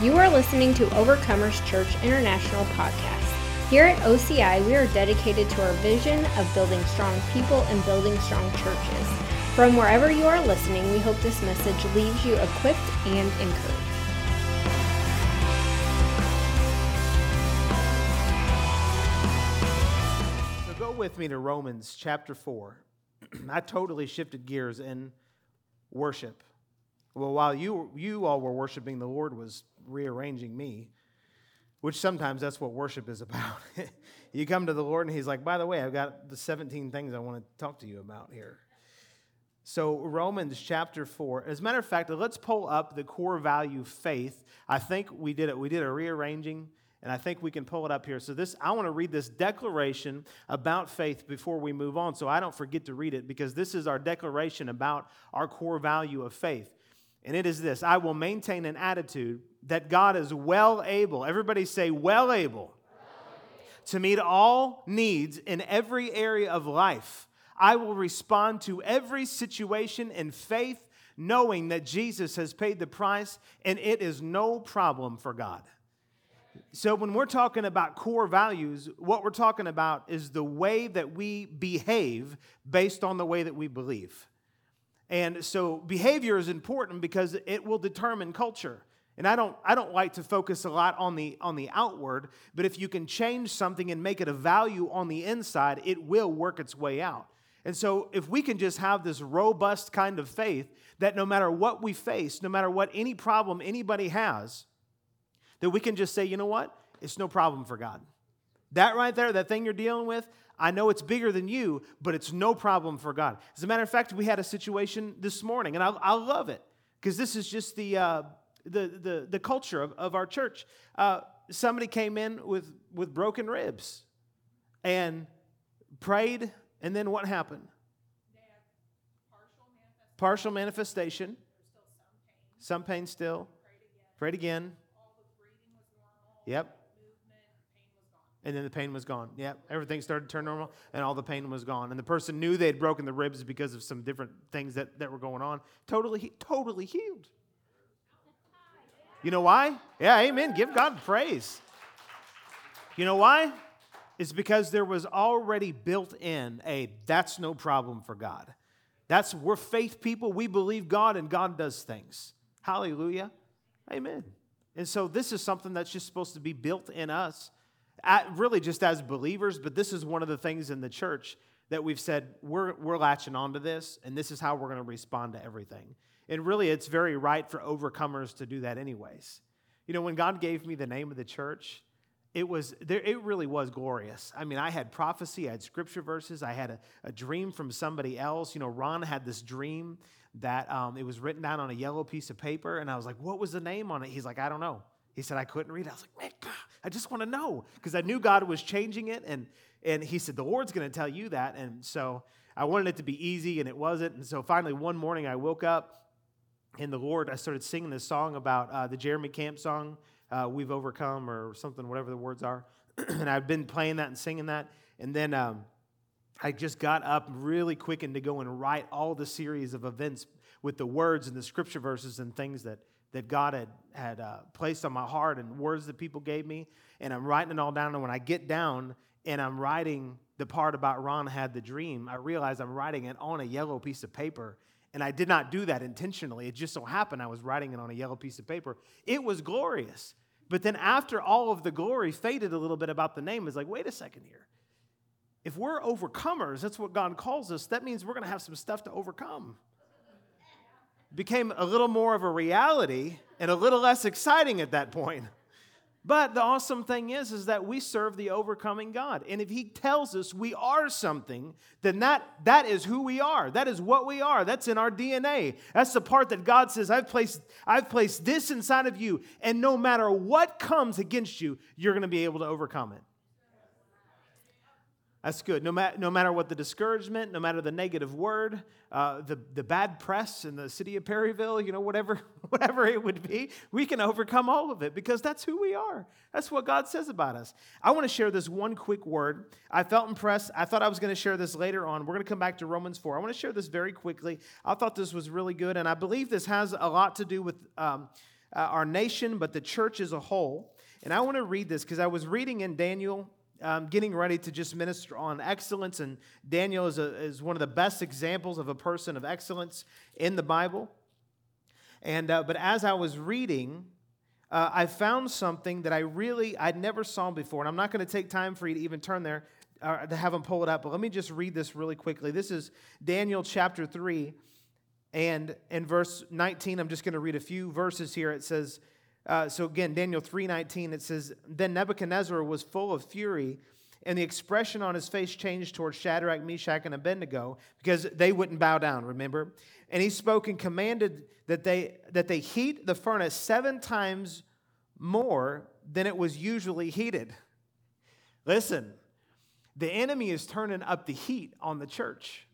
You are listening to Overcomers Church International podcast. Here at OCI, we are dedicated to our vision of building strong people and building strong churches. From wherever you are listening, we hope this message leaves you equipped and encouraged. So go with me to Romans chapter 4. I totally shifted gears in worship. Well, while you, you all were worshiping, the Lord was rearranging me, which sometimes that's what worship is about. you come to the Lord and He's like, by the way, I've got the 17 things I want to talk to you about here. So, Romans chapter 4. As a matter of fact, let's pull up the core value faith. I think we did it. We did a rearranging, and I think we can pull it up here. So, this I want to read this declaration about faith before we move on so I don't forget to read it because this is our declaration about our core value of faith. And it is this I will maintain an attitude that God is well able. Everybody say, well able. To meet all needs in every area of life I will respond to every situation in faith, knowing that Jesus has paid the price and it is no problem for God. So, when we're talking about core values, what we're talking about is the way that we behave based on the way that we believe. And so, behavior is important because it will determine culture. And I don't, I don't like to focus a lot on the, on the outward, but if you can change something and make it a value on the inside, it will work its way out. And so, if we can just have this robust kind of faith that no matter what we face, no matter what any problem anybody has, that we can just say, you know what? It's no problem for God. That right there, that thing you're dealing with, I know it's bigger than you, but it's no problem for God. As a matter of fact, we had a situation this morning, and I, I love it because this is just the, uh, the, the, the, culture of, of our church. Uh, somebody came in with, with broken ribs and prayed and then what happened? Partial manifestation. Some pain. still. Prayed again. Yep. And then the pain was gone. Yep. Everything started to turn normal and all the pain was gone. And the person knew they had broken the ribs because of some different things that, that were going on. Totally, totally healed. You know why? Yeah, amen. Give God praise. You know why? It's because there was already built in a that's no problem for God. That's we're faith people. We believe God and God does things. Hallelujah. Amen. And so this is something that's just supposed to be built in us, at, really just as believers, but this is one of the things in the church that we've said we're, we're latching onto this, and this is how we're going to respond to everything. And really, it's very right for overcomers to do that, anyways. You know, when God gave me the name of the church, it was there it really was glorious. I mean i had prophecy i had scripture verses i had a, a dream from somebody else. You know ron had this dream that um, it was written down on a yellow piece of paper and i was like what was the name on it? He's like i don't know. He said i couldn't read it. I was like man i just want to know. Because i knew god was changing it and and he said the lord's going to tell you that. And so i wanted it to be easy and it wasn't. And so finally one morning i woke up in the lord i started singing this song about uh, the jeremy camp song uh, we've overcome or something, whatever the words are. and I've been playing that and singing that. And then um, I just got up really quick and to go and write all the series of events with the words and the scripture verses and things that, that God had, had uh, placed on my heart and words that people gave me. And I'm writing it all down. And when I get down and I'm writing the part about Ron had the dream, I realize I'm writing it on a yellow piece of paper and I did not do that intentionally. It just so happened I was writing it on a yellow piece of paper. It was glorious. But then after all of the glory faded a little bit about the name, it's like, wait a second here. If we're overcomers, that's what God calls us, that means we're going to have some stuff to overcome. Became a little more of a reality and a little less exciting at that point. But the awesome thing is, is that we serve the overcoming God. And if He tells us we are something, then that, that is who we are. That is what we are. That's in our DNA. That's the part that God says, I've placed, I've placed this inside of you. And no matter what comes against you, you're going to be able to overcome it. That's good. No, no matter what the discouragement, no matter the negative word, uh, the, the bad press in the city of Perryville, you know, whatever, whatever it would be, we can overcome all of it because that's who we are. That's what God says about us. I want to share this one quick word. I felt impressed. I thought I was going to share this later on. We're going to come back to Romans 4. I want to share this very quickly. I thought this was really good, and I believe this has a lot to do with. Um, uh, our nation, but the church as a whole. And I want to read this because I was reading in Daniel, um, getting ready to just minister on excellence. And Daniel is, a, is one of the best examples of a person of excellence in the Bible. And, uh, but as I was reading, uh, I found something that I really, I'd never saw before. And I'm not going to take time for you to even turn there uh, to have them pull it up, but let me just read this really quickly. This is Daniel chapter 3. And in verse 19, I'm just going to read a few verses here. It says, uh, so again, Daniel 3:19, it says, Then Nebuchadnezzar was full of fury, and the expression on his face changed towards Shadrach, Meshach, and Abednego, because they wouldn't bow down, remember? And he spoke and commanded that they that they heat the furnace seven times more than it was usually heated. Listen, the enemy is turning up the heat on the church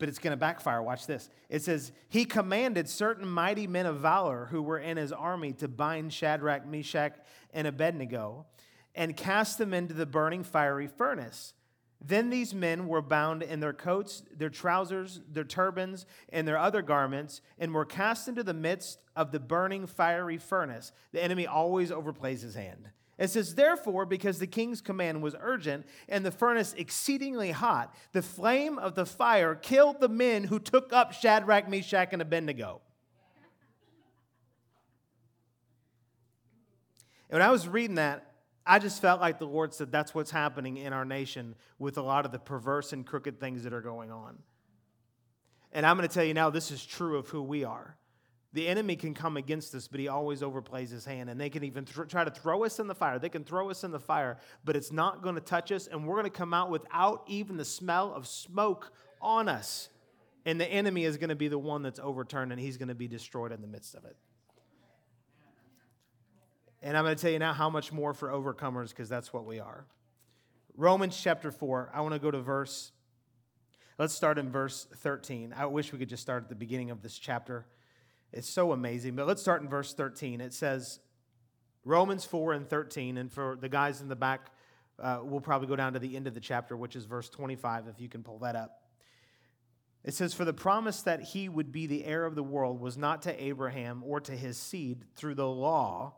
but it's going to backfire. Watch this. It says, He commanded certain mighty men of valor who were in his army to bind Shadrach, Meshach, and Abednego and cast them into the burning fiery furnace. Then these men were bound in their coats, their trousers, their turbans, and their other garments, and were cast into the midst of the burning fiery furnace. The enemy always overplays his hand. It says, Therefore, because the king's command was urgent and the furnace exceedingly hot, the flame of the fire killed the men who took up Shadrach, Meshach, and Abednego. And when I was reading that, I just felt like the Lord said that's what's happening in our nation with a lot of the perverse and crooked things that are going on. And I'm going to tell you now, this is true of who we are. The enemy can come against us, but he always overplays his hand. And they can even th- try to throw us in the fire. They can throw us in the fire, but it's not going to touch us. And we're going to come out without even the smell of smoke on us. And the enemy is going to be the one that's overturned, and he's going to be destroyed in the midst of it. And I'm going to tell you now how much more for overcomers, because that's what we are. Romans chapter 4, I want to go to verse, let's start in verse 13. I wish we could just start at the beginning of this chapter. It's so amazing. But let's start in verse 13. It says, Romans 4 and 13, and for the guys in the back, uh, we'll probably go down to the end of the chapter, which is verse 25, if you can pull that up. It says, For the promise that he would be the heir of the world was not to Abraham or to his seed through the law,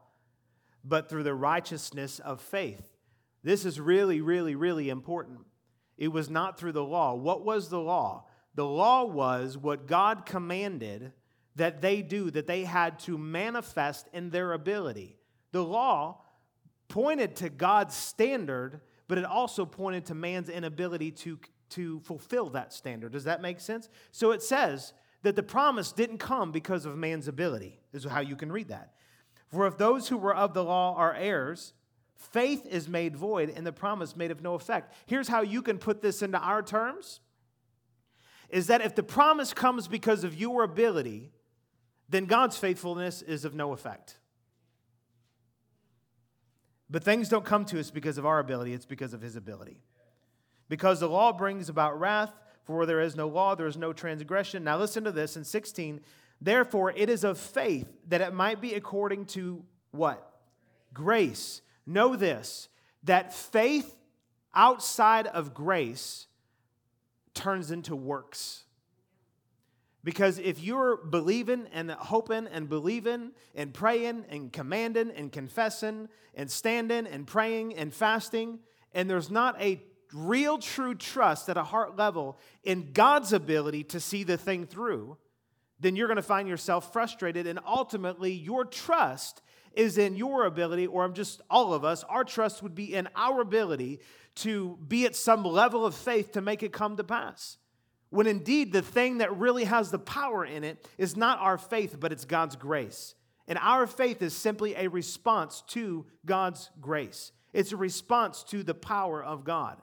but through the righteousness of faith. This is really, really, really important. It was not through the law. What was the law? The law was what God commanded that they do that they had to manifest in their ability. The law pointed to God's standard, but it also pointed to man's inability to, to fulfill that standard. Does that make sense? So it says that the promise didn't come because of man's ability. Is how you can read that. For if those who were of the law are heirs, faith is made void and the promise made of no effect. Here's how you can put this into our terms is that if the promise comes because of your ability, then God's faithfulness is of no effect. But things don't come to us because of our ability, it's because of His ability. Because the law brings about wrath, for where there is no law, there is no transgression. Now listen to this in 16. Therefore, it is of faith that it might be according to what? Grace. Know this that faith outside of grace turns into works. Because if you're believing and hoping and believing and praying and commanding and confessing and standing and praying and fasting, and there's not a real true trust at a heart level in God's ability to see the thing through, then you're going to find yourself frustrated. And ultimately, your trust is in your ability, or I'm just all of us, our trust would be in our ability to be at some level of faith to make it come to pass. When indeed, the thing that really has the power in it is not our faith, but it's God's grace. And our faith is simply a response to God's grace, it's a response to the power of God.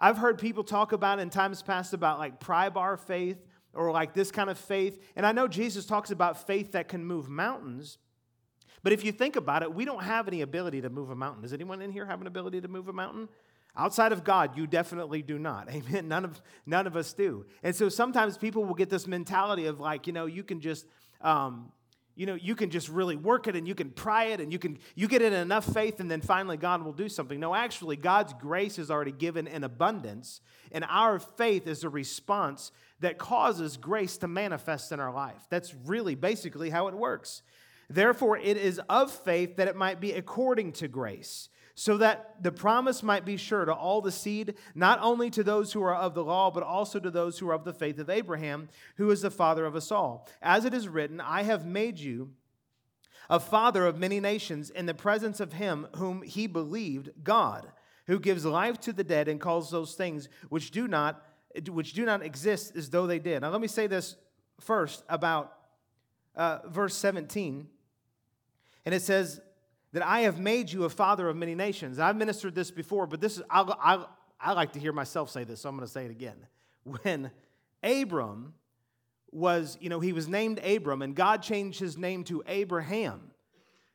I've heard people talk about in times past about like pry bar faith or like this kind of faith. And I know Jesus talks about faith that can move mountains. But if you think about it, we don't have any ability to move a mountain. Does anyone in here have an ability to move a mountain? Outside of God, you definitely do not. Amen. None of, none of us do. And so sometimes people will get this mentality of like, you know, you can just, um, you know, you can just really work it and you can pry it and you can you get in enough faith and then finally God will do something. No, actually, God's grace is already given in abundance, and our faith is a response that causes grace to manifest in our life. That's really basically how it works. Therefore, it is of faith that it might be according to grace so that the promise might be sure to all the seed, not only to those who are of the law, but also to those who are of the faith of Abraham, who is the father of us all. As it is written, I have made you a father of many nations in the presence of him whom he believed, God, who gives life to the dead and calls those things which do not which do not exist as though they did. Now let me say this first about uh, verse 17. And it says, that I have made you a father of many nations. I've ministered this before, but this is, I, I, I like to hear myself say this, so I'm going to say it again. When Abram was, you know, he was named Abram, and God changed his name to Abraham.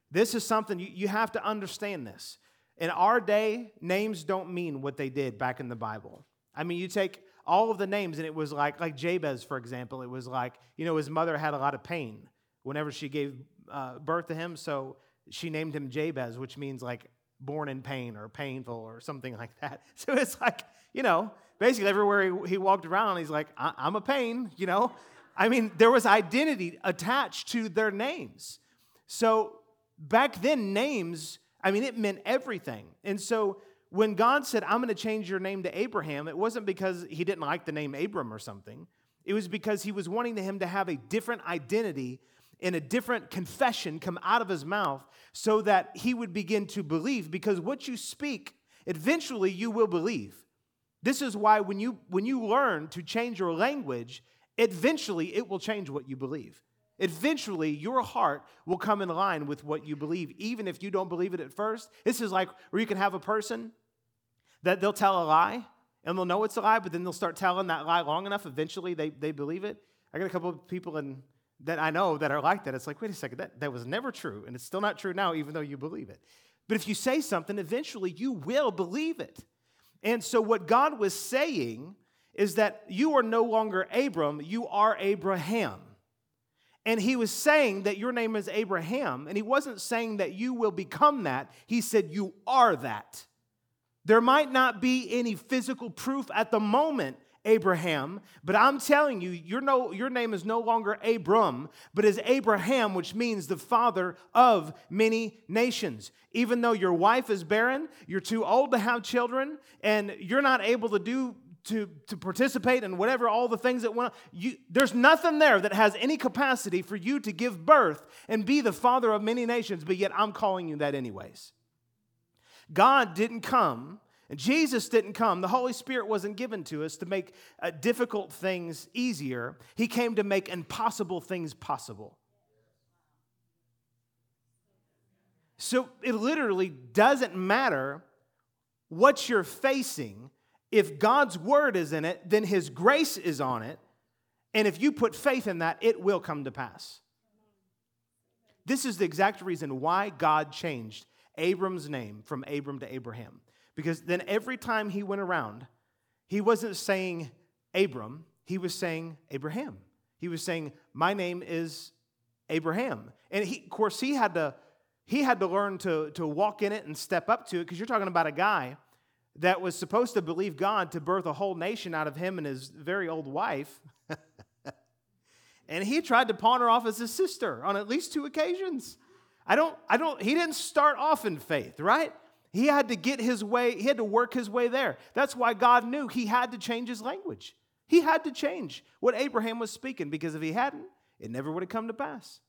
This is something you, you have to understand this. In our day, names don't mean what they did back in the Bible. I mean, you take all of the names, and it was like, like Jabez, for example, it was like, you know, his mother had a lot of pain whenever she gave uh, birth to him, so she named him Jabez, which means like born in pain or painful or something like that. So it's like, you know, basically everywhere he, he walked around, he's like, I'm a pain, you know? I mean, there was identity attached to their names. So back then, names, I mean, it meant everything. And so when God said, I'm going to change your name to Abraham, it wasn't because he didn't like the name Abram or something. It was because he was wanting him to have a different identity in a different confession come out of his mouth so that he would begin to believe because what you speak eventually you will believe. This is why when you when you learn to change your language eventually it will change what you believe. Eventually your heart will come in line with what you believe even if you don't believe it at first. This is like where you can have a person that they'll tell a lie and they'll know it's a lie but then they'll start telling that lie long enough eventually they, they believe it. I got a couple of people in that I know that are like that. It's like, wait a second, that, that was never true, and it's still not true now, even though you believe it. But if you say something, eventually you will believe it. And so, what God was saying is that you are no longer Abram, you are Abraham. And he was saying that your name is Abraham, and he wasn't saying that you will become that. He said you are that. There might not be any physical proof at the moment Abraham, but I'm telling you, your, no, your name is no longer Abram, but is Abraham, which means the father of many nations. Even though your wife is barren, you're too old to have children, and you're not able to do to, to participate in whatever all the things that went on. You, there's nothing there that has any capacity for you to give birth and be the father of many nations, but yet I'm calling you that anyways. God didn't come and Jesus didn't come, the Holy Spirit wasn't given to us to make uh, difficult things easier. He came to make impossible things possible. So it literally doesn't matter what you're facing. If God's word is in it, then his grace is on it. And if you put faith in that, it will come to pass. This is the exact reason why God changed Abram's name from Abram to Abraham. Because then every time he went around, he wasn't saying Abram, he was saying Abraham. He was saying, My name is Abraham. And he, of course, he had to he had to learn to, to walk in it and step up to it because you're talking about a guy that was supposed to believe God to birth a whole nation out of him and his very old wife. and he tried to pawn her off as his sister on at least two occasions. I don't, I don't, he didn't start off in faith, right? He had to get his way, he had to work his way there. That's why God knew he had to change his language. He had to change what Abraham was speaking because if he hadn't, it never would have come to pass.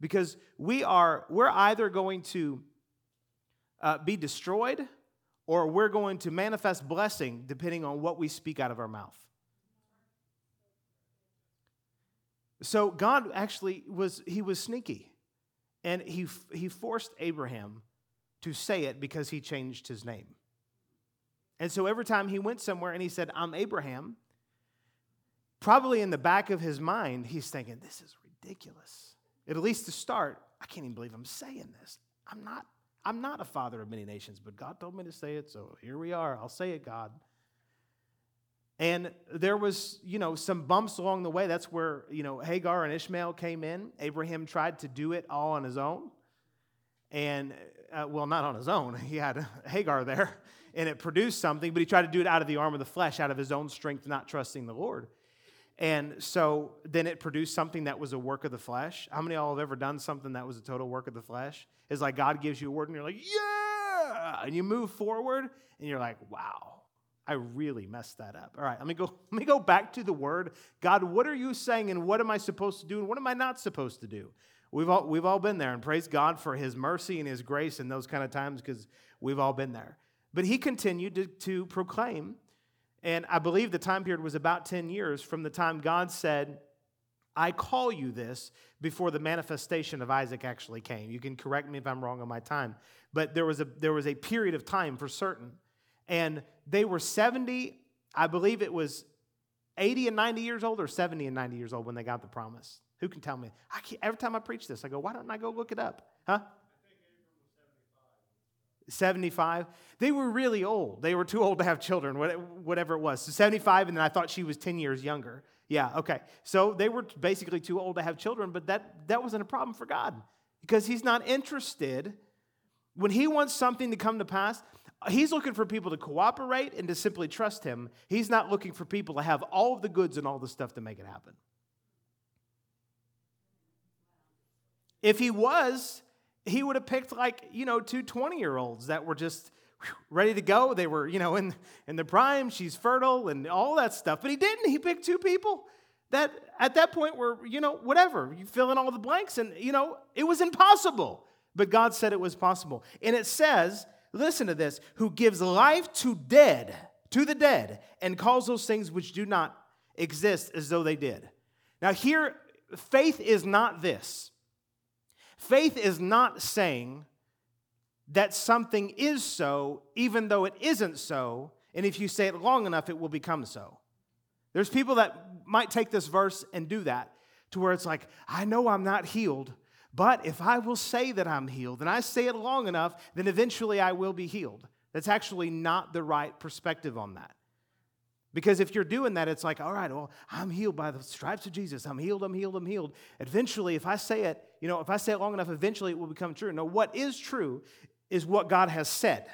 Because we are, we're either going to uh, be destroyed or we're going to manifest blessing depending on what we speak out of our mouth. So God actually was, he was sneaky. And he, he forced Abraham to say it because he changed his name. And so every time he went somewhere and he said, I'm Abraham, probably in the back of his mind, he's thinking, This is ridiculous. At least to start, I can't even believe I'm saying this. I'm not, I'm not a father of many nations, but God told me to say it, so here we are. I'll say it, God. And there was, you know, some bumps along the way. That's where, you know, Hagar and Ishmael came in. Abraham tried to do it all on his own. And, uh, well, not on his own. He had Hagar there, and it produced something, but he tried to do it out of the arm of the flesh, out of his own strength, not trusting the Lord. And so then it produced something that was a work of the flesh. How many of y'all have ever done something that was a total work of the flesh? It's like God gives you a word, and you're like, yeah! And you move forward, and you're like, wow I really messed that up. All right, let me go let me go back to the word. God, what are you saying and what am I supposed to do and what am I not supposed to do? We've all we've all been there and praise God for his mercy and his grace in those kind of times because we've all been there. But he continued to, to proclaim, and I believe the time period was about 10 years from the time God said, I call you this before the manifestation of Isaac actually came. You can correct me if I'm wrong on my time, but there was a there was a period of time for certain and they were 70, I believe it was 80 and 90 years old or 70 and 90 years old when they got the promise. Who can tell me? every time I preach this, I go, why don't I go look it up? Huh? 75. They were really old. They were too old to have children, whatever it was. So 75, and then I thought she was 10 years younger. Yeah, okay. So they were basically too old to have children, but that, that wasn't a problem for God because He's not interested. When He wants something to come to pass, He's looking for people to cooperate and to simply trust him. He's not looking for people to have all of the goods and all the stuff to make it happen. If he was, he would have picked like, you know, two 20 year olds that were just ready to go. They were, you know, in, in the prime, she's fertile and all that stuff. But he didn't. He picked two people that at that point were, you know, whatever. You fill in all the blanks and, you know, it was impossible. But God said it was possible. And it says listen to this, who gives life to dead, to the dead, and calls those things which do not exist as though they did. Now, here, faith is not this. Faith is not saying that something is so, even though it isn't so, and if you say it long enough, it will become so. There's people that might take this verse and do that to where it's like, I know I'm not healed, but if I will say that I'm healed and I say it long enough, then eventually I will be healed. That's actually not the right perspective on that. Because if you're doing that, it's like, all right, well, I'm healed by the stripes of Jesus. I'm healed, I'm healed, I'm healed. Eventually, if I say it, you know, if I say it long enough, eventually it will become true. No, what is true is what God has said.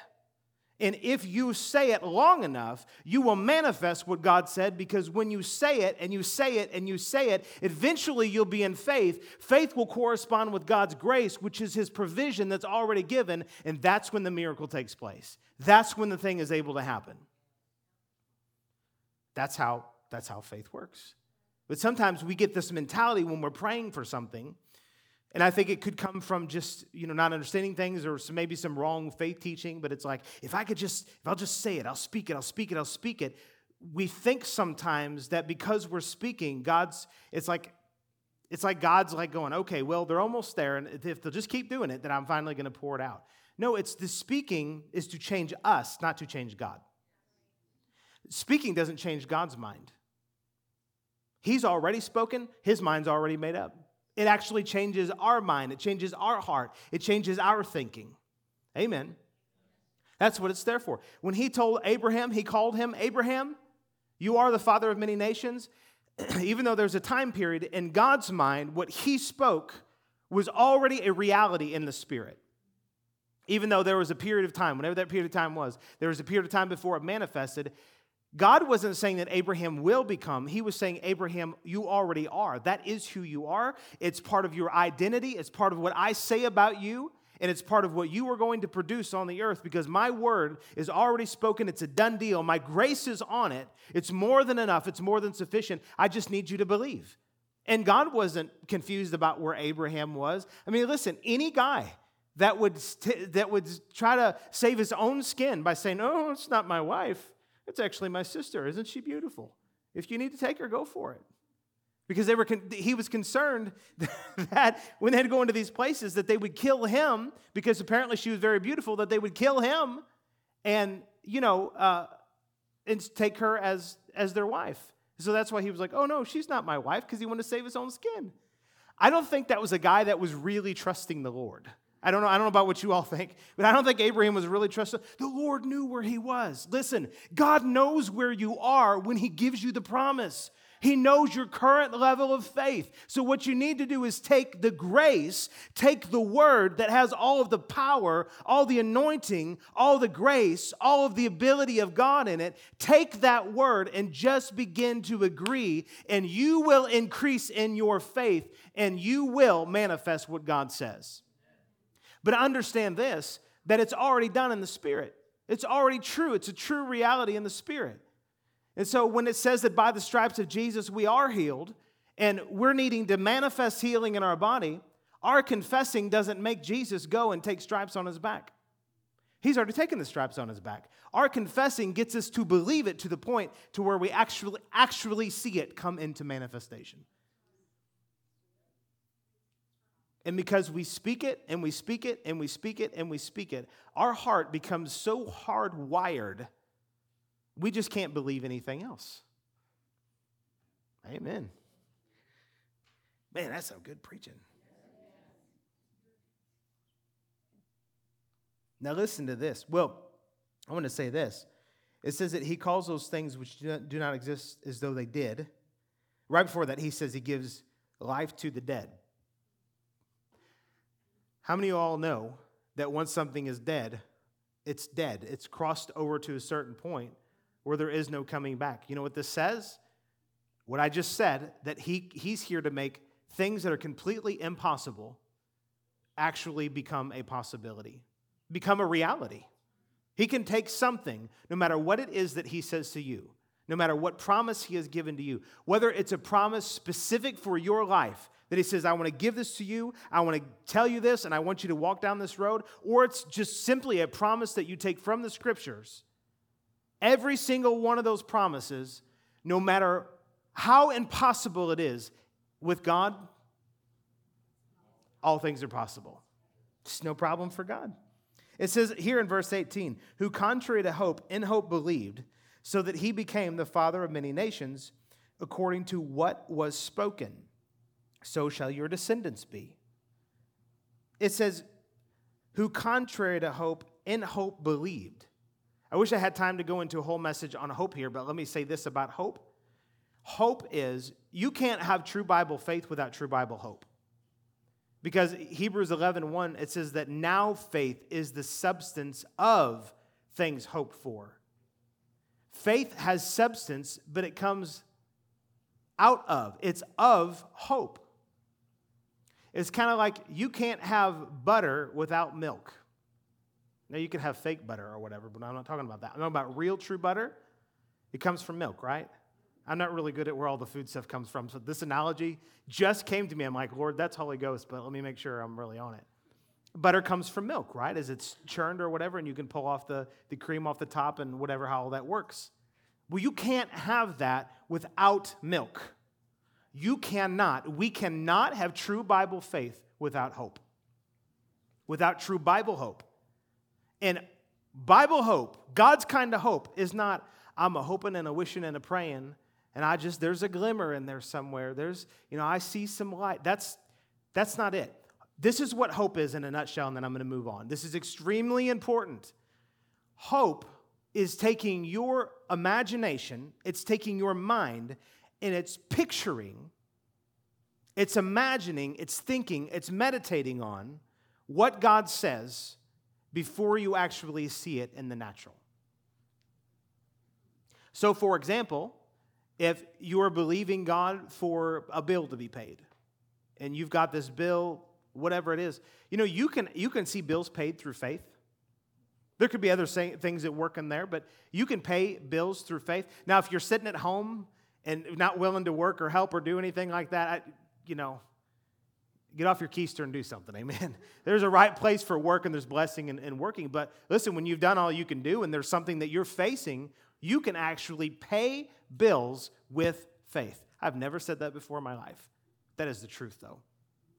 And if you say it long enough, you will manifest what God said because when you say it and you say it and you say it, eventually you'll be in faith. Faith will correspond with God's grace, which is His provision that's already given, and that's when the miracle takes place. That's when the thing is able to happen. That's how, that's how faith works. But sometimes we get this mentality when we're praying for something and I think it could come from just, you know, not understanding things or some, maybe some wrong faith teaching, but it's like, if I could just, if I'll just say it, I'll speak it, I'll speak it, I'll speak it. We think sometimes that because we're speaking, God's, it's like, it's like God's like going, okay, well, they're almost there. And if they'll just keep doing it, then I'm finally going to pour it out. No, it's the speaking is to change us, not to change God. Speaking doesn't change God's mind. He's already spoken, his mind's already made up. It actually changes our mind, it changes our heart, it changes our thinking. Amen. That's what it's there for. When he told Abraham, he called him Abraham, you are the father of many nations. Even though there's a time period in God's mind, what he spoke was already a reality in the spirit. Even though there was a period of time, whenever that period of time was, there was a period of time before it manifested, God wasn't saying that Abraham will become. He was saying, Abraham, you already are. That is who you are. It's part of your identity. It's part of what I say about you. And it's part of what you are going to produce on the earth because my word is already spoken. It's a done deal. My grace is on it. It's more than enough. It's more than sufficient. I just need you to believe. And God wasn't confused about where Abraham was. I mean, listen, any guy that would, that would try to save his own skin by saying, Oh, it's not my wife it's actually my sister. Isn't she beautiful? If you need to take her, go for it. Because they were con- he was concerned that when they'd go into these places that they would kill him because apparently she was very beautiful, that they would kill him and, you know, uh, and take her as, as their wife. So that's why he was like, oh no, she's not my wife because he wanted to save his own skin. I don't think that was a guy that was really trusting the Lord. I don't know. I don't know about what you all think, but I don't think Abraham was really trusted. The Lord knew where he was. Listen, God knows where you are when he gives you the promise. He knows your current level of faith. So, what you need to do is take the grace, take the word that has all of the power, all the anointing, all the grace, all of the ability of God in it. Take that word and just begin to agree, and you will increase in your faith and you will manifest what God says. But understand this that it's already done in the Spirit. It's already true. It's a true reality in the Spirit. And so when it says that by the stripes of Jesus we are healed, and we're needing to manifest healing in our body, our confessing doesn't make Jesus go and take stripes on his back. He's already taken the stripes on his back. Our confessing gets us to believe it to the point to where we actually actually see it come into manifestation. And because we speak it and we speak it and we speak it and we speak it, our heart becomes so hardwired we just can't believe anything else. Amen. Man, that's some good preaching. Now, listen to this. Well, I want to say this. It says that he calls those things which do not exist as though they did. Right before that, he says he gives life to the dead. How many of you all know that once something is dead, it's dead? It's crossed over to a certain point where there is no coming back. You know what this says? What I just said, that he, he's here to make things that are completely impossible actually become a possibility, become a reality. He can take something, no matter what it is that he says to you, no matter what promise he has given to you, whether it's a promise specific for your life, that he says, I want to give this to you, I want to tell you this, and I want you to walk down this road, or it's just simply a promise that you take from the scriptures Every single one of those promises, no matter how impossible it is, with God, all things are possible. It's no problem for God. It says here in verse 18, who contrary to hope, in hope believed, so that he became the father of many nations, according to what was spoken. So shall your descendants be. It says, who contrary to hope, in hope believed. I wish I had time to go into a whole message on hope here, but let me say this about hope. Hope is you can't have true Bible faith without true Bible hope. Because Hebrews 11, 1, it says that now faith is the substance of things hoped for. Faith has substance, but it comes out of, it's of hope. It's kind of like you can't have butter without milk. Now, you can have fake butter or whatever, but I'm not talking about that. I'm talking about real, true butter. It comes from milk, right? I'm not really good at where all the food stuff comes from. So this analogy just came to me. I'm like, Lord, that's Holy Ghost, but let me make sure I'm really on it. Butter comes from milk, right? As it's churned or whatever, and you can pull off the, the cream off the top and whatever, how all that works. Well, you can't have that without milk. You cannot, we cannot have true Bible faith without hope, without true Bible hope. And Bible hope, God's kind of hope, is not, I'm a hoping and a wishing and a praying, and I just, there's a glimmer in there somewhere. There's, you know, I see some light. That's, that's not it. This is what hope is in a nutshell, and then I'm going to move on. This is extremely important. Hope is taking your imagination, it's taking your mind, and it's picturing, it's imagining, it's thinking, it's meditating on what God says before you actually see it in the natural. So, for example, if you are believing God for a bill to be paid, and you've got this bill, whatever it is, you know, you can, you can see bills paid through faith. There could be other things that work in there, but you can pay bills through faith. Now, if you're sitting at home and not willing to work or help or do anything like that, I, you know, get off your keister and do something. Amen. There's a right place for work and there's blessing in, in, working. But listen, when you've done all you can do and there's something that you're facing, you can actually pay bills with faith. I've never said that before in my life. That is the truth, though.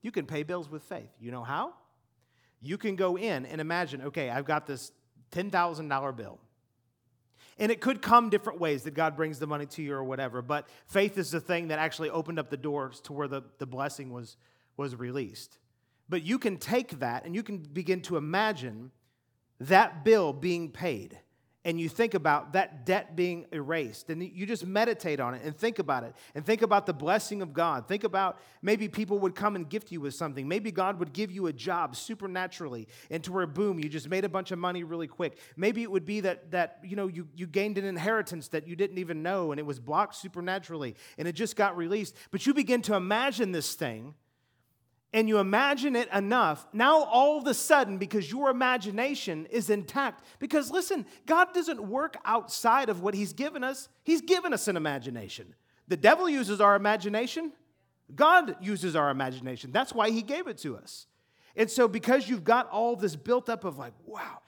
You can pay bills with faith. You know how? You can go in and imagine, okay, I've got this $10,000 bill. And it could come different ways that God brings the money to you or whatever, but faith is the thing that actually opened up the doors to where the, the blessing was, was released. But you can take that and you can begin to imagine that bill being paid and you think about that debt being erased and you just meditate on it and think about it and think about the blessing of God. Think about maybe people would come and gift you with something. Maybe God would give you a job supernaturally and to where boom, you just made a bunch of money really quick. Maybe it would be that that you know you, you gained an inheritance that you didn't even know and it was blocked supernaturally and it just got released. But you begin to imagine this thing and you imagine it enough, now all of a sudden, because your imagination is intact, because listen, God doesn't work outside of what He's given us, He's given us an imagination. The devil uses our imagination, God uses our imagination. That's why He gave it to us. And so, because you've got all this built up of like, wow,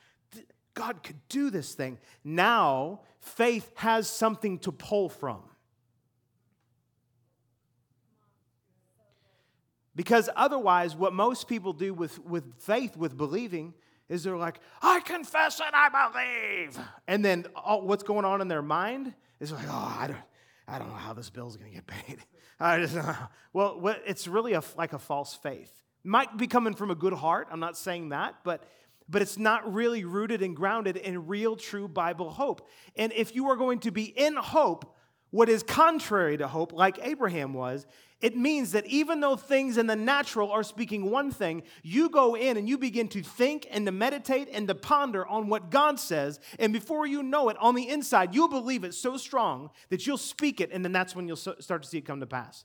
God could do this thing, now faith has something to pull from. Because otherwise, what most people do with, with faith, with believing, is they're like, I confess and I believe. And then what's going on in their mind is like, oh, I don't, I don't know how this bill's going to get paid. I just know. Well, it's really a, like a false faith. Might be coming from a good heart. I'm not saying that, but but it's not really rooted and grounded in real, true Bible hope. And if you are going to be in hope, what is contrary to hope, like Abraham was, it means that even though things in the natural are speaking one thing, you go in and you begin to think and to meditate and to ponder on what God says. And before you know it, on the inside, you'll believe it so strong that you'll speak it, and then that's when you'll start to see it come to pass.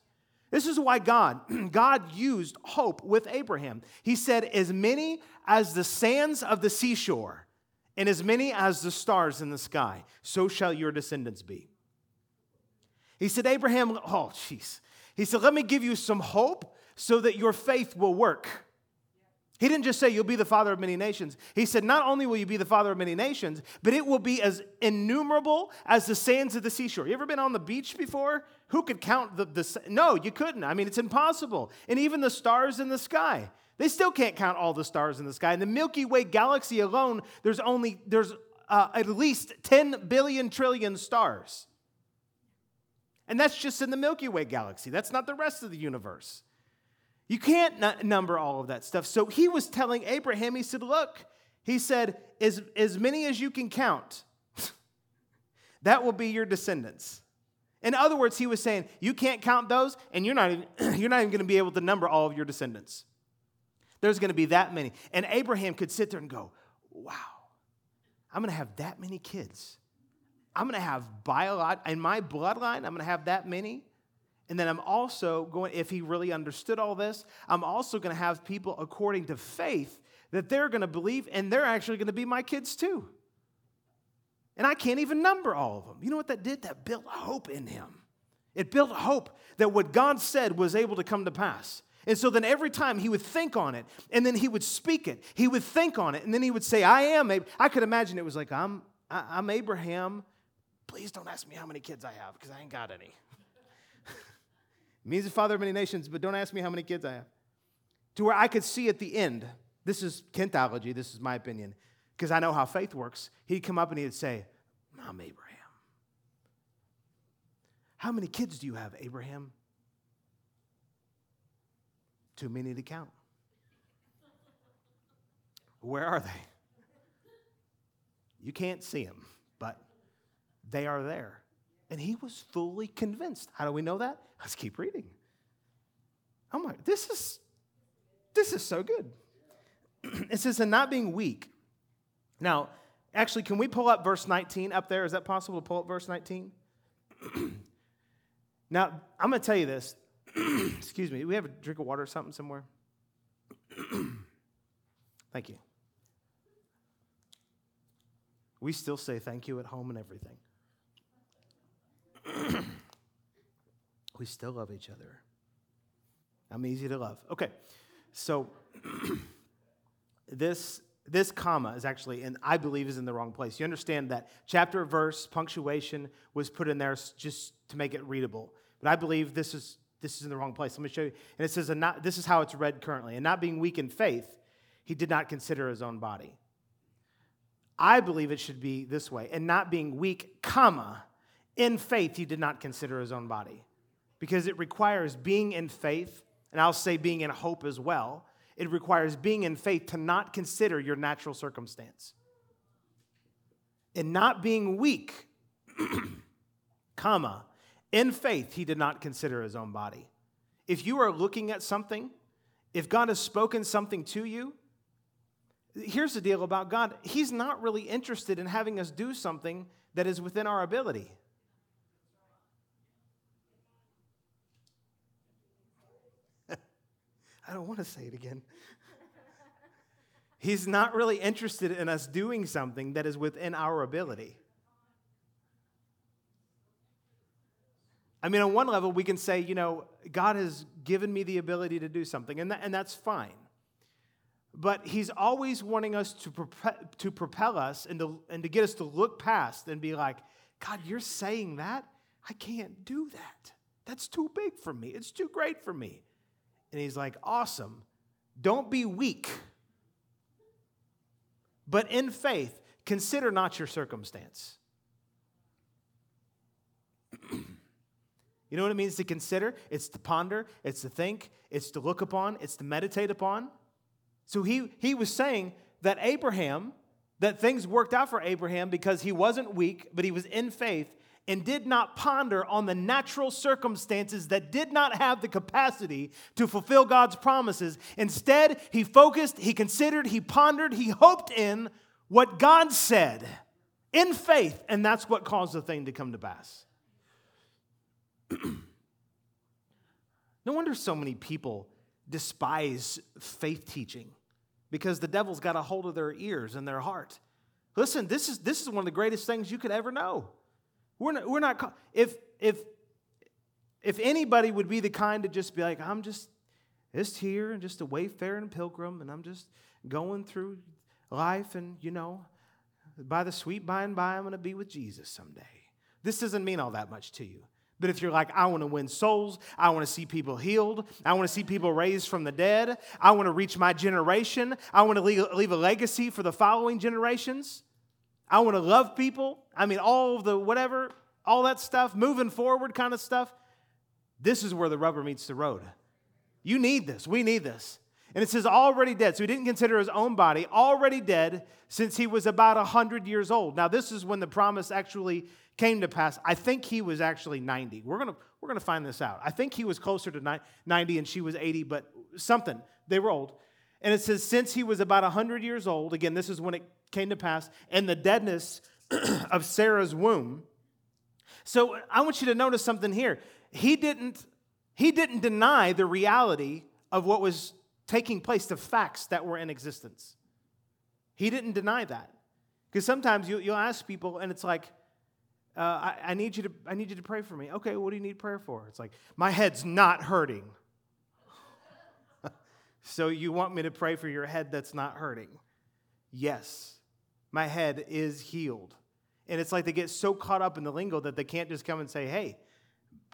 This is why God, God used hope with Abraham. He said, As many as the sands of the seashore, and as many as the stars in the sky, so shall your descendants be. He said, Abraham, oh, jeez. He said, Let me give you some hope so that your faith will work. He didn't just say you'll be the father of many nations. He said, Not only will you be the father of many nations, but it will be as innumerable as the sands of the seashore. You ever been on the beach before? Who could count the, the no, you couldn't. I mean, it's impossible. And even the stars in the sky. They still can't count all the stars in the sky. In the Milky Way galaxy alone, there's only there's uh, at least 10 billion trillion stars. And that's just in the Milky Way galaxy. That's not the rest of the universe. You can't number all of that stuff. So he was telling Abraham, he said, Look, he said, as, as many as you can count, that will be your descendants. In other words, he was saying, You can't count those, and you're not even, you're not even going to be able to number all of your descendants. There's going to be that many. And Abraham could sit there and go, Wow, I'm going to have that many kids. I'm going to have biolog in my bloodline, I'm going to have that many. And then I'm also going, if he really understood all this, I'm also going to have people according to faith that they're going to believe and they're actually going to be my kids too. And I can't even number all of them. You know what that did? That built hope in him. It built hope that what God said was able to come to pass. And so then every time he would think on it and then he would speak it, he would think on it and then he would say, I am. I could imagine it was like, I'm, I'm Abraham Please don't ask me how many kids I have because I ain't got any. means the father of many nations, but don't ask me how many kids I have. To where I could see at the end, this is Kentology, this is my opinion, because I know how faith works. He'd come up and he'd say, I'm Abraham. How many kids do you have, Abraham? Too many to count. Where are they? You can't see them, they are there. And he was fully convinced. How do we know that? Let's keep reading. I'm like, this is this is so good. it says, and not being weak. Now, actually, can we pull up verse 19 up there? Is that possible to pull up verse 19? now, I'm going to tell you this. Excuse me. We have a drink of water or something somewhere? thank you. We still say thank you at home and everything. we still love each other. I'm easy to love. Okay, so this this comma is actually, and I believe is in the wrong place. You understand that chapter, verse, punctuation was put in there just to make it readable. But I believe this is this is in the wrong place. Let me show you. And it says, and not, this is how it's read currently. And not being weak in faith, he did not consider his own body. I believe it should be this way. And not being weak, comma, in faith, he did not consider his own body because it requires being in faith, and I'll say being in hope as well. it requires being in faith to not consider your natural circumstance. And not being weak, comma, in faith, he did not consider his own body. If you are looking at something, if God has spoken something to you, here's the deal about God He's not really interested in having us do something that is within our ability. I don't want to say it again. He's not really interested in us doing something that is within our ability. I mean, on one level, we can say, you know, God has given me the ability to do something, and, that, and that's fine. But He's always wanting us to, propel, to propel us and to, and to get us to look past and be like, God, you're saying that? I can't do that. That's too big for me. It's too great for me. And He's like, awesome. Don't be weak. But in faith, consider not your circumstance. You know what it means to consider? It's to ponder, it's to think, it's to look upon, it's to meditate upon. So he, he was saying that Abraham, that things worked out for Abraham because he wasn't weak, but he was in faith and did not ponder on the natural circumstances that did not have the capacity to fulfill God's promises. Instead, he focused, he considered, he pondered, he hoped in what God said in faith, and that's what caused the thing to come to pass. no wonder so many people despise faith teaching because the devil's got a hold of their ears and their heart. Listen, this is, this is one of the greatest things you could ever know. We're not, we're not if, if, if anybody would be the kind to just be like, I'm just, just here and just a wayfaring pilgrim and I'm just going through life and, you know, by the sweet by and by, I'm going to be with Jesus someday. This doesn't mean all that much to you. But if you're like, I want to win souls, I want to see people healed, I want to see people raised from the dead, I want to reach my generation, I want to leave, leave a legacy for the following generations, I want to love people, I mean, all the whatever, all that stuff, moving forward kind of stuff, this is where the rubber meets the road. You need this. We need this. And it says already dead. So he didn't consider his own body already dead since he was about 100 years old. Now, this is when the promise actually came to pass. I think he was actually 90. We're going to we're to find this out. I think he was closer to 90 and she was 80, but something. They were old. And it says, since he was about 100 years old, again, this is when it came to pass, and the deadness of Sarah's womb. So I want you to notice something here. He didn't, he didn't deny the reality of what was taking place, the facts that were in existence. He didn't deny that. Because sometimes you, will ask people, and it's like, uh, I, I, need you to, I need you to pray for me. Okay, what do you need prayer for? It's like, my head's not hurting. so you want me to pray for your head that's not hurting? Yes, my head is healed. And it's like they get so caught up in the lingo that they can't just come and say, hey,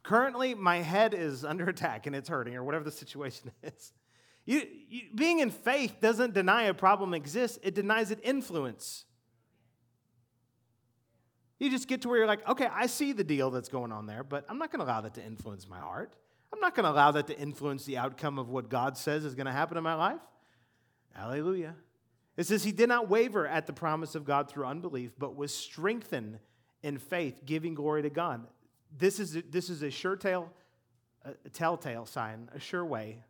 currently my head is under attack and it's hurting, or whatever the situation is. You, you, being in faith doesn't deny a problem exists, it denies it influence. You just get to where you're like, okay, I see the deal that's going on there, but I'm not going to allow that to influence my heart. I'm not going to allow that to influence the outcome of what God says is going to happen in my life. Hallelujah. It says he did not waver at the promise of God through unbelief, but was strengthened in faith, giving glory to God. This is a, this is a sure tale, a telltale sign, a sure way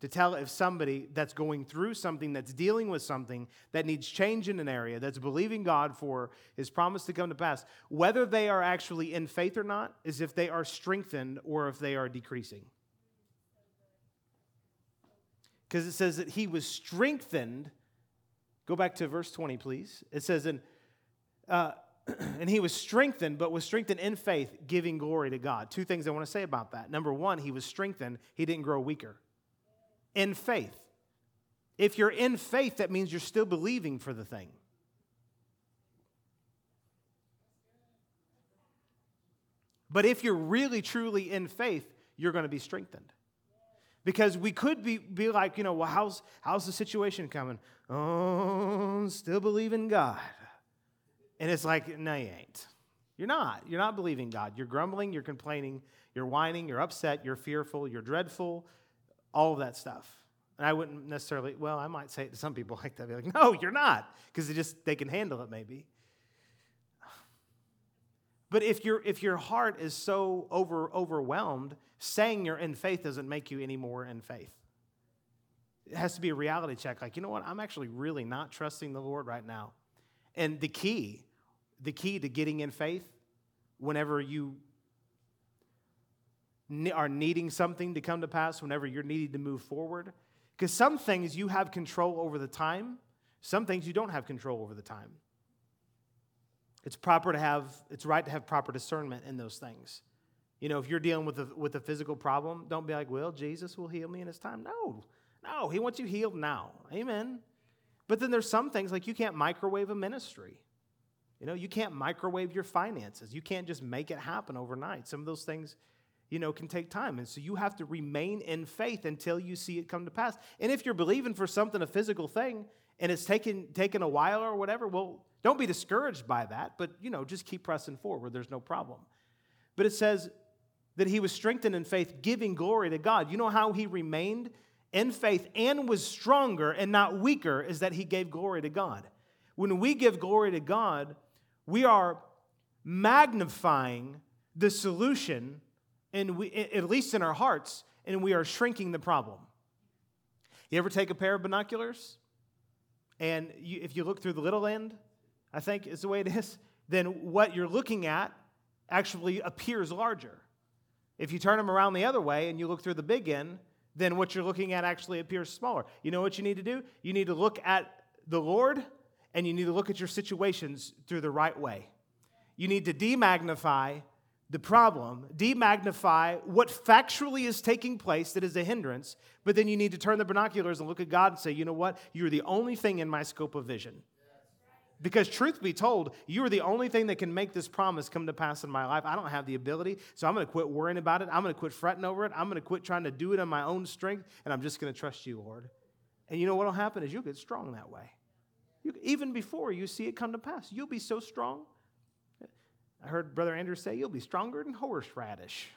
to tell if somebody that's going through something, that's dealing with something, that needs change in an area, that's believing God for his promise to come to pass, whether they are actually in faith or not, is if they are strengthened or if they are decreasing. Because it says that he was strengthened. Go back to verse 20, please. It says, and, uh, and he was strengthened, but was strengthened in faith, giving glory to God. Two things I want to say about that. Number one, he was strengthened, he didn't grow weaker in faith. If you're in faith, that means you're still believing for the thing. But if you're really, truly in faith, you're going to be strengthened. Because we could be, be like, you know, well, how's, how's the situation coming? Oh, still believe in God. And it's like, no, you ain't. You're not. You're not believing God. You're grumbling, you're complaining, you're whining, you're upset, you're fearful, you're dreadful, all of that stuff. And I wouldn't necessarily, well, I might say it to some people like that. Be like, no, you're not, because they just they can handle it maybe. But if your if your heart is so over overwhelmed, saying you're in faith doesn't make you any more in faith. It has to be a reality check. Like, you know what? I'm actually really not trusting the Lord right now. And the key, the key to getting in faith, whenever you are needing something to come to pass, whenever you're needing to move forward, because some things you have control over the time, some things you don't have control over the time. It's proper to have, it's right to have proper discernment in those things. You know, if you're dealing with a, with a physical problem, don't be like, well, Jesus will heal me in his time. No, no, he wants you healed now. Amen. But then there's some things like you can't microwave a ministry. You know, you can't microwave your finances. You can't just make it happen overnight. Some of those things, you know, can take time. And so you have to remain in faith until you see it come to pass. And if you're believing for something, a physical thing, and it's taken, taken a while or whatever, well, don't be discouraged by that, but, you know, just keep pressing forward. There's no problem. But it says that he was strengthened in faith, giving glory to God. You know how he remained in faith and was stronger and not weaker is that he gave glory to God. When we give glory to God, we are magnifying the solution, and we, at least in our hearts, and we are shrinking the problem. You ever take a pair of binoculars? And you, if you look through the little end, I think is the way it is, then what you're looking at actually appears larger. If you turn them around the other way and you look through the big end, then what you're looking at actually appears smaller. You know what you need to do? You need to look at the Lord and you need to look at your situations through the right way. You need to demagnify the problem, demagnify what factually is taking place that is a hindrance, but then you need to turn the binoculars and look at God and say, you know what? You're the only thing in my scope of vision. Because, truth be told, you are the only thing that can make this promise come to pass in my life. I don't have the ability, so I'm going to quit worrying about it. I'm going to quit fretting over it. I'm going to quit trying to do it on my own strength, and I'm just going to trust you, Lord. And you know what will happen is you'll get strong that way. You, even before you see it come to pass, you'll be so strong. I heard Brother Andrew say, You'll be stronger than horseradish.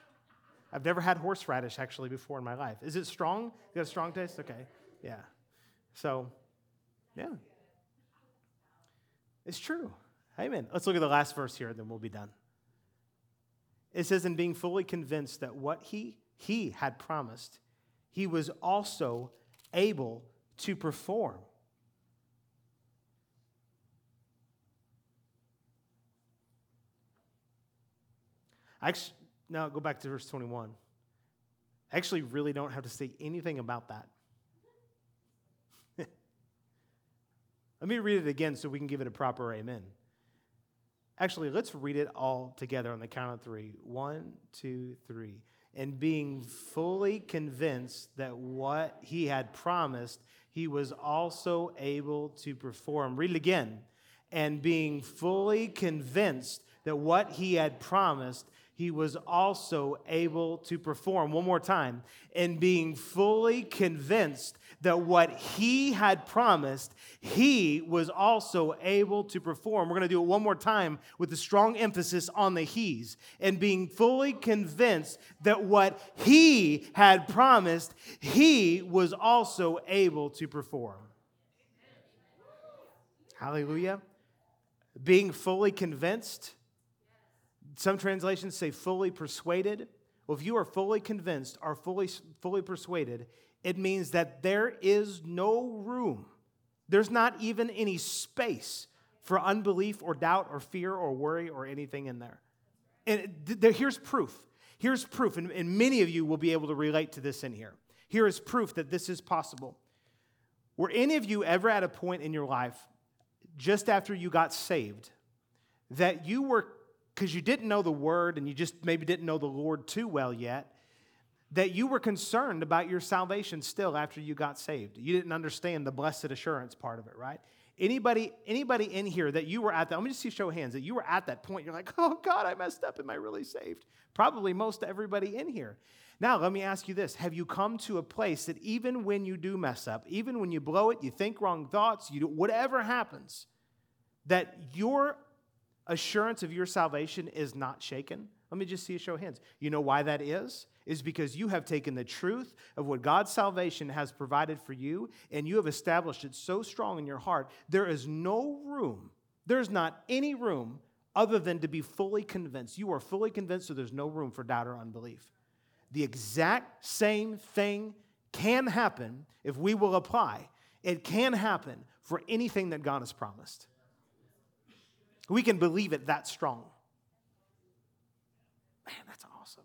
I've never had horseradish actually before in my life. Is it strong? You got a strong taste? Okay. Yeah. So, yeah. It's true. Amen. Let's look at the last verse here, and then we'll be done. It says, in being fully convinced that what he, he had promised, he was also able to perform. Actually, now go back to verse 21. I actually really don't have to say anything about that. Let me read it again so we can give it a proper amen. Actually, let's read it all together on the count of three. One, two, three. And being fully convinced that what he had promised, he was also able to perform. Read it again. And being fully convinced that what he had promised, he was also able to perform. One more time. And being fully convinced that what he had promised, he was also able to perform. We're going to do it one more time with a strong emphasis on the he's. And being fully convinced that what he had promised, he was also able to perform. Hallelujah. Being fully convinced some translations say fully persuaded. Well, if you are fully convinced or fully, fully persuaded, it means that there is no room, there's not even any space for unbelief or doubt or fear or worry or anything in there. And th- here's proof. Here's proof, and, and many of you will be able to relate to this in here. Here is proof that this is possible. Were any of you ever at a point in your life, just after you got saved, that you were because you didn't know the word and you just maybe didn't know the Lord too well yet, that you were concerned about your salvation still after you got saved. You didn't understand the blessed assurance part of it, right? Anybody, anybody in here that you were at that, let me just see show of hands, that you were at that point, you're like, oh God, I messed up. Am I really saved? Probably most everybody in here. Now, let me ask you this Have you come to a place that even when you do mess up, even when you blow it, you think wrong thoughts, you do whatever happens, that your assurance of your salvation is not shaken? Let me just see a show of hands. You know why that is? is because you have taken the truth of what God's salvation has provided for you and you have established it so strong in your heart. There is no room, there's not any room other than to be fully convinced. You are fully convinced, so there's no room for doubt or unbelief. The exact same thing can happen if we will apply. It can happen for anything that God has promised. We can believe it that strong. Man, that's awesome.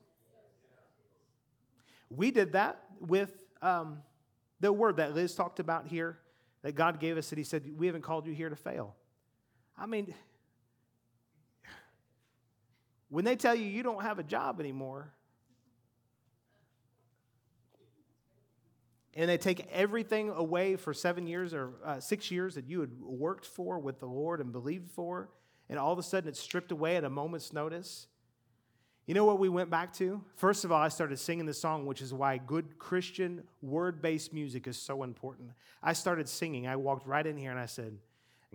We did that with um, the word that Liz talked about here that God gave us that He said, We haven't called you here to fail. I mean, when they tell you you don't have a job anymore, and they take everything away for seven years or uh, six years that you had worked for with the Lord and believed for, and all of a sudden it's stripped away at a moment's notice. You know what we went back to? First of all, I started singing the song, which is why good Christian word based music is so important. I started singing. I walked right in here and I said,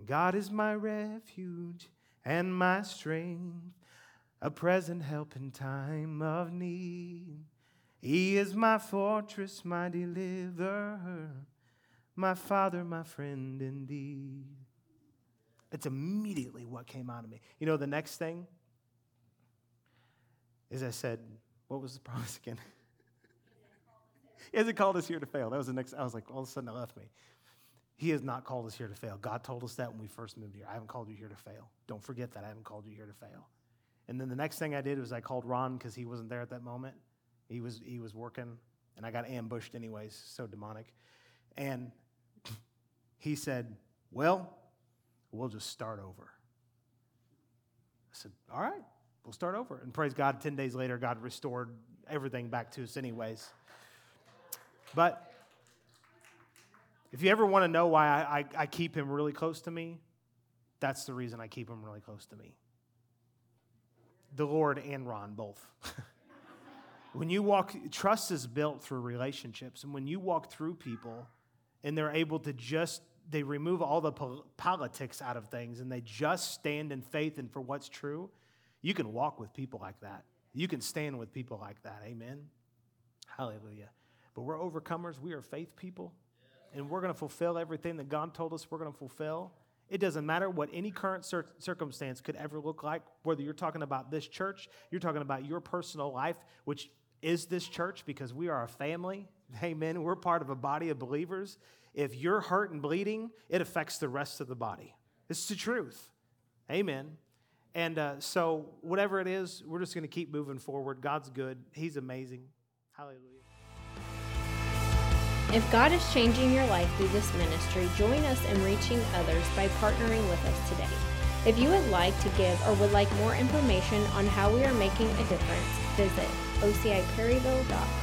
God is my refuge and my strength, a present help in time of need. He is my fortress, my deliverer, my father, my friend indeed. It's immediately what came out of me. You know, the next thing is I said, What was the promise again? he hasn't called us here to fail. That was the next, I was like, all of a sudden it left me. He has not called us here to fail. God told us that when we first moved here. I haven't called you here to fail. Don't forget that. I haven't called you here to fail. And then the next thing I did was I called Ron because he wasn't there at that moment. He was, he was working, and I got ambushed anyways, so demonic. And he said, Well, we'll just start over. I said, All right, we'll start over. And praise God, 10 days later, God restored everything back to us, anyways. But if you ever want to know why I, I, I keep him really close to me, that's the reason I keep him really close to me. The Lord and Ron both. When you walk, trust is built through relationships. And when you walk through people and they're able to just, they remove all the politics out of things and they just stand in faith and for what's true, you can walk with people like that. You can stand with people like that. Amen. Hallelujah. But we're overcomers. We are faith people. And we're going to fulfill everything that God told us we're going to fulfill. It doesn't matter what any current cir- circumstance could ever look like, whether you're talking about this church, you're talking about your personal life, which is this church because we are a family. Amen. We're part of a body of believers. If you're hurt and bleeding, it affects the rest of the body. It's the truth. Amen. And uh, so, whatever it is, we're just going to keep moving forward. God's good, He's amazing. Hallelujah. If God is changing your life through this ministry, join us in reaching others by partnering with us today. If you would like to give or would like more information on how we are making a difference, visit ociperryville.com.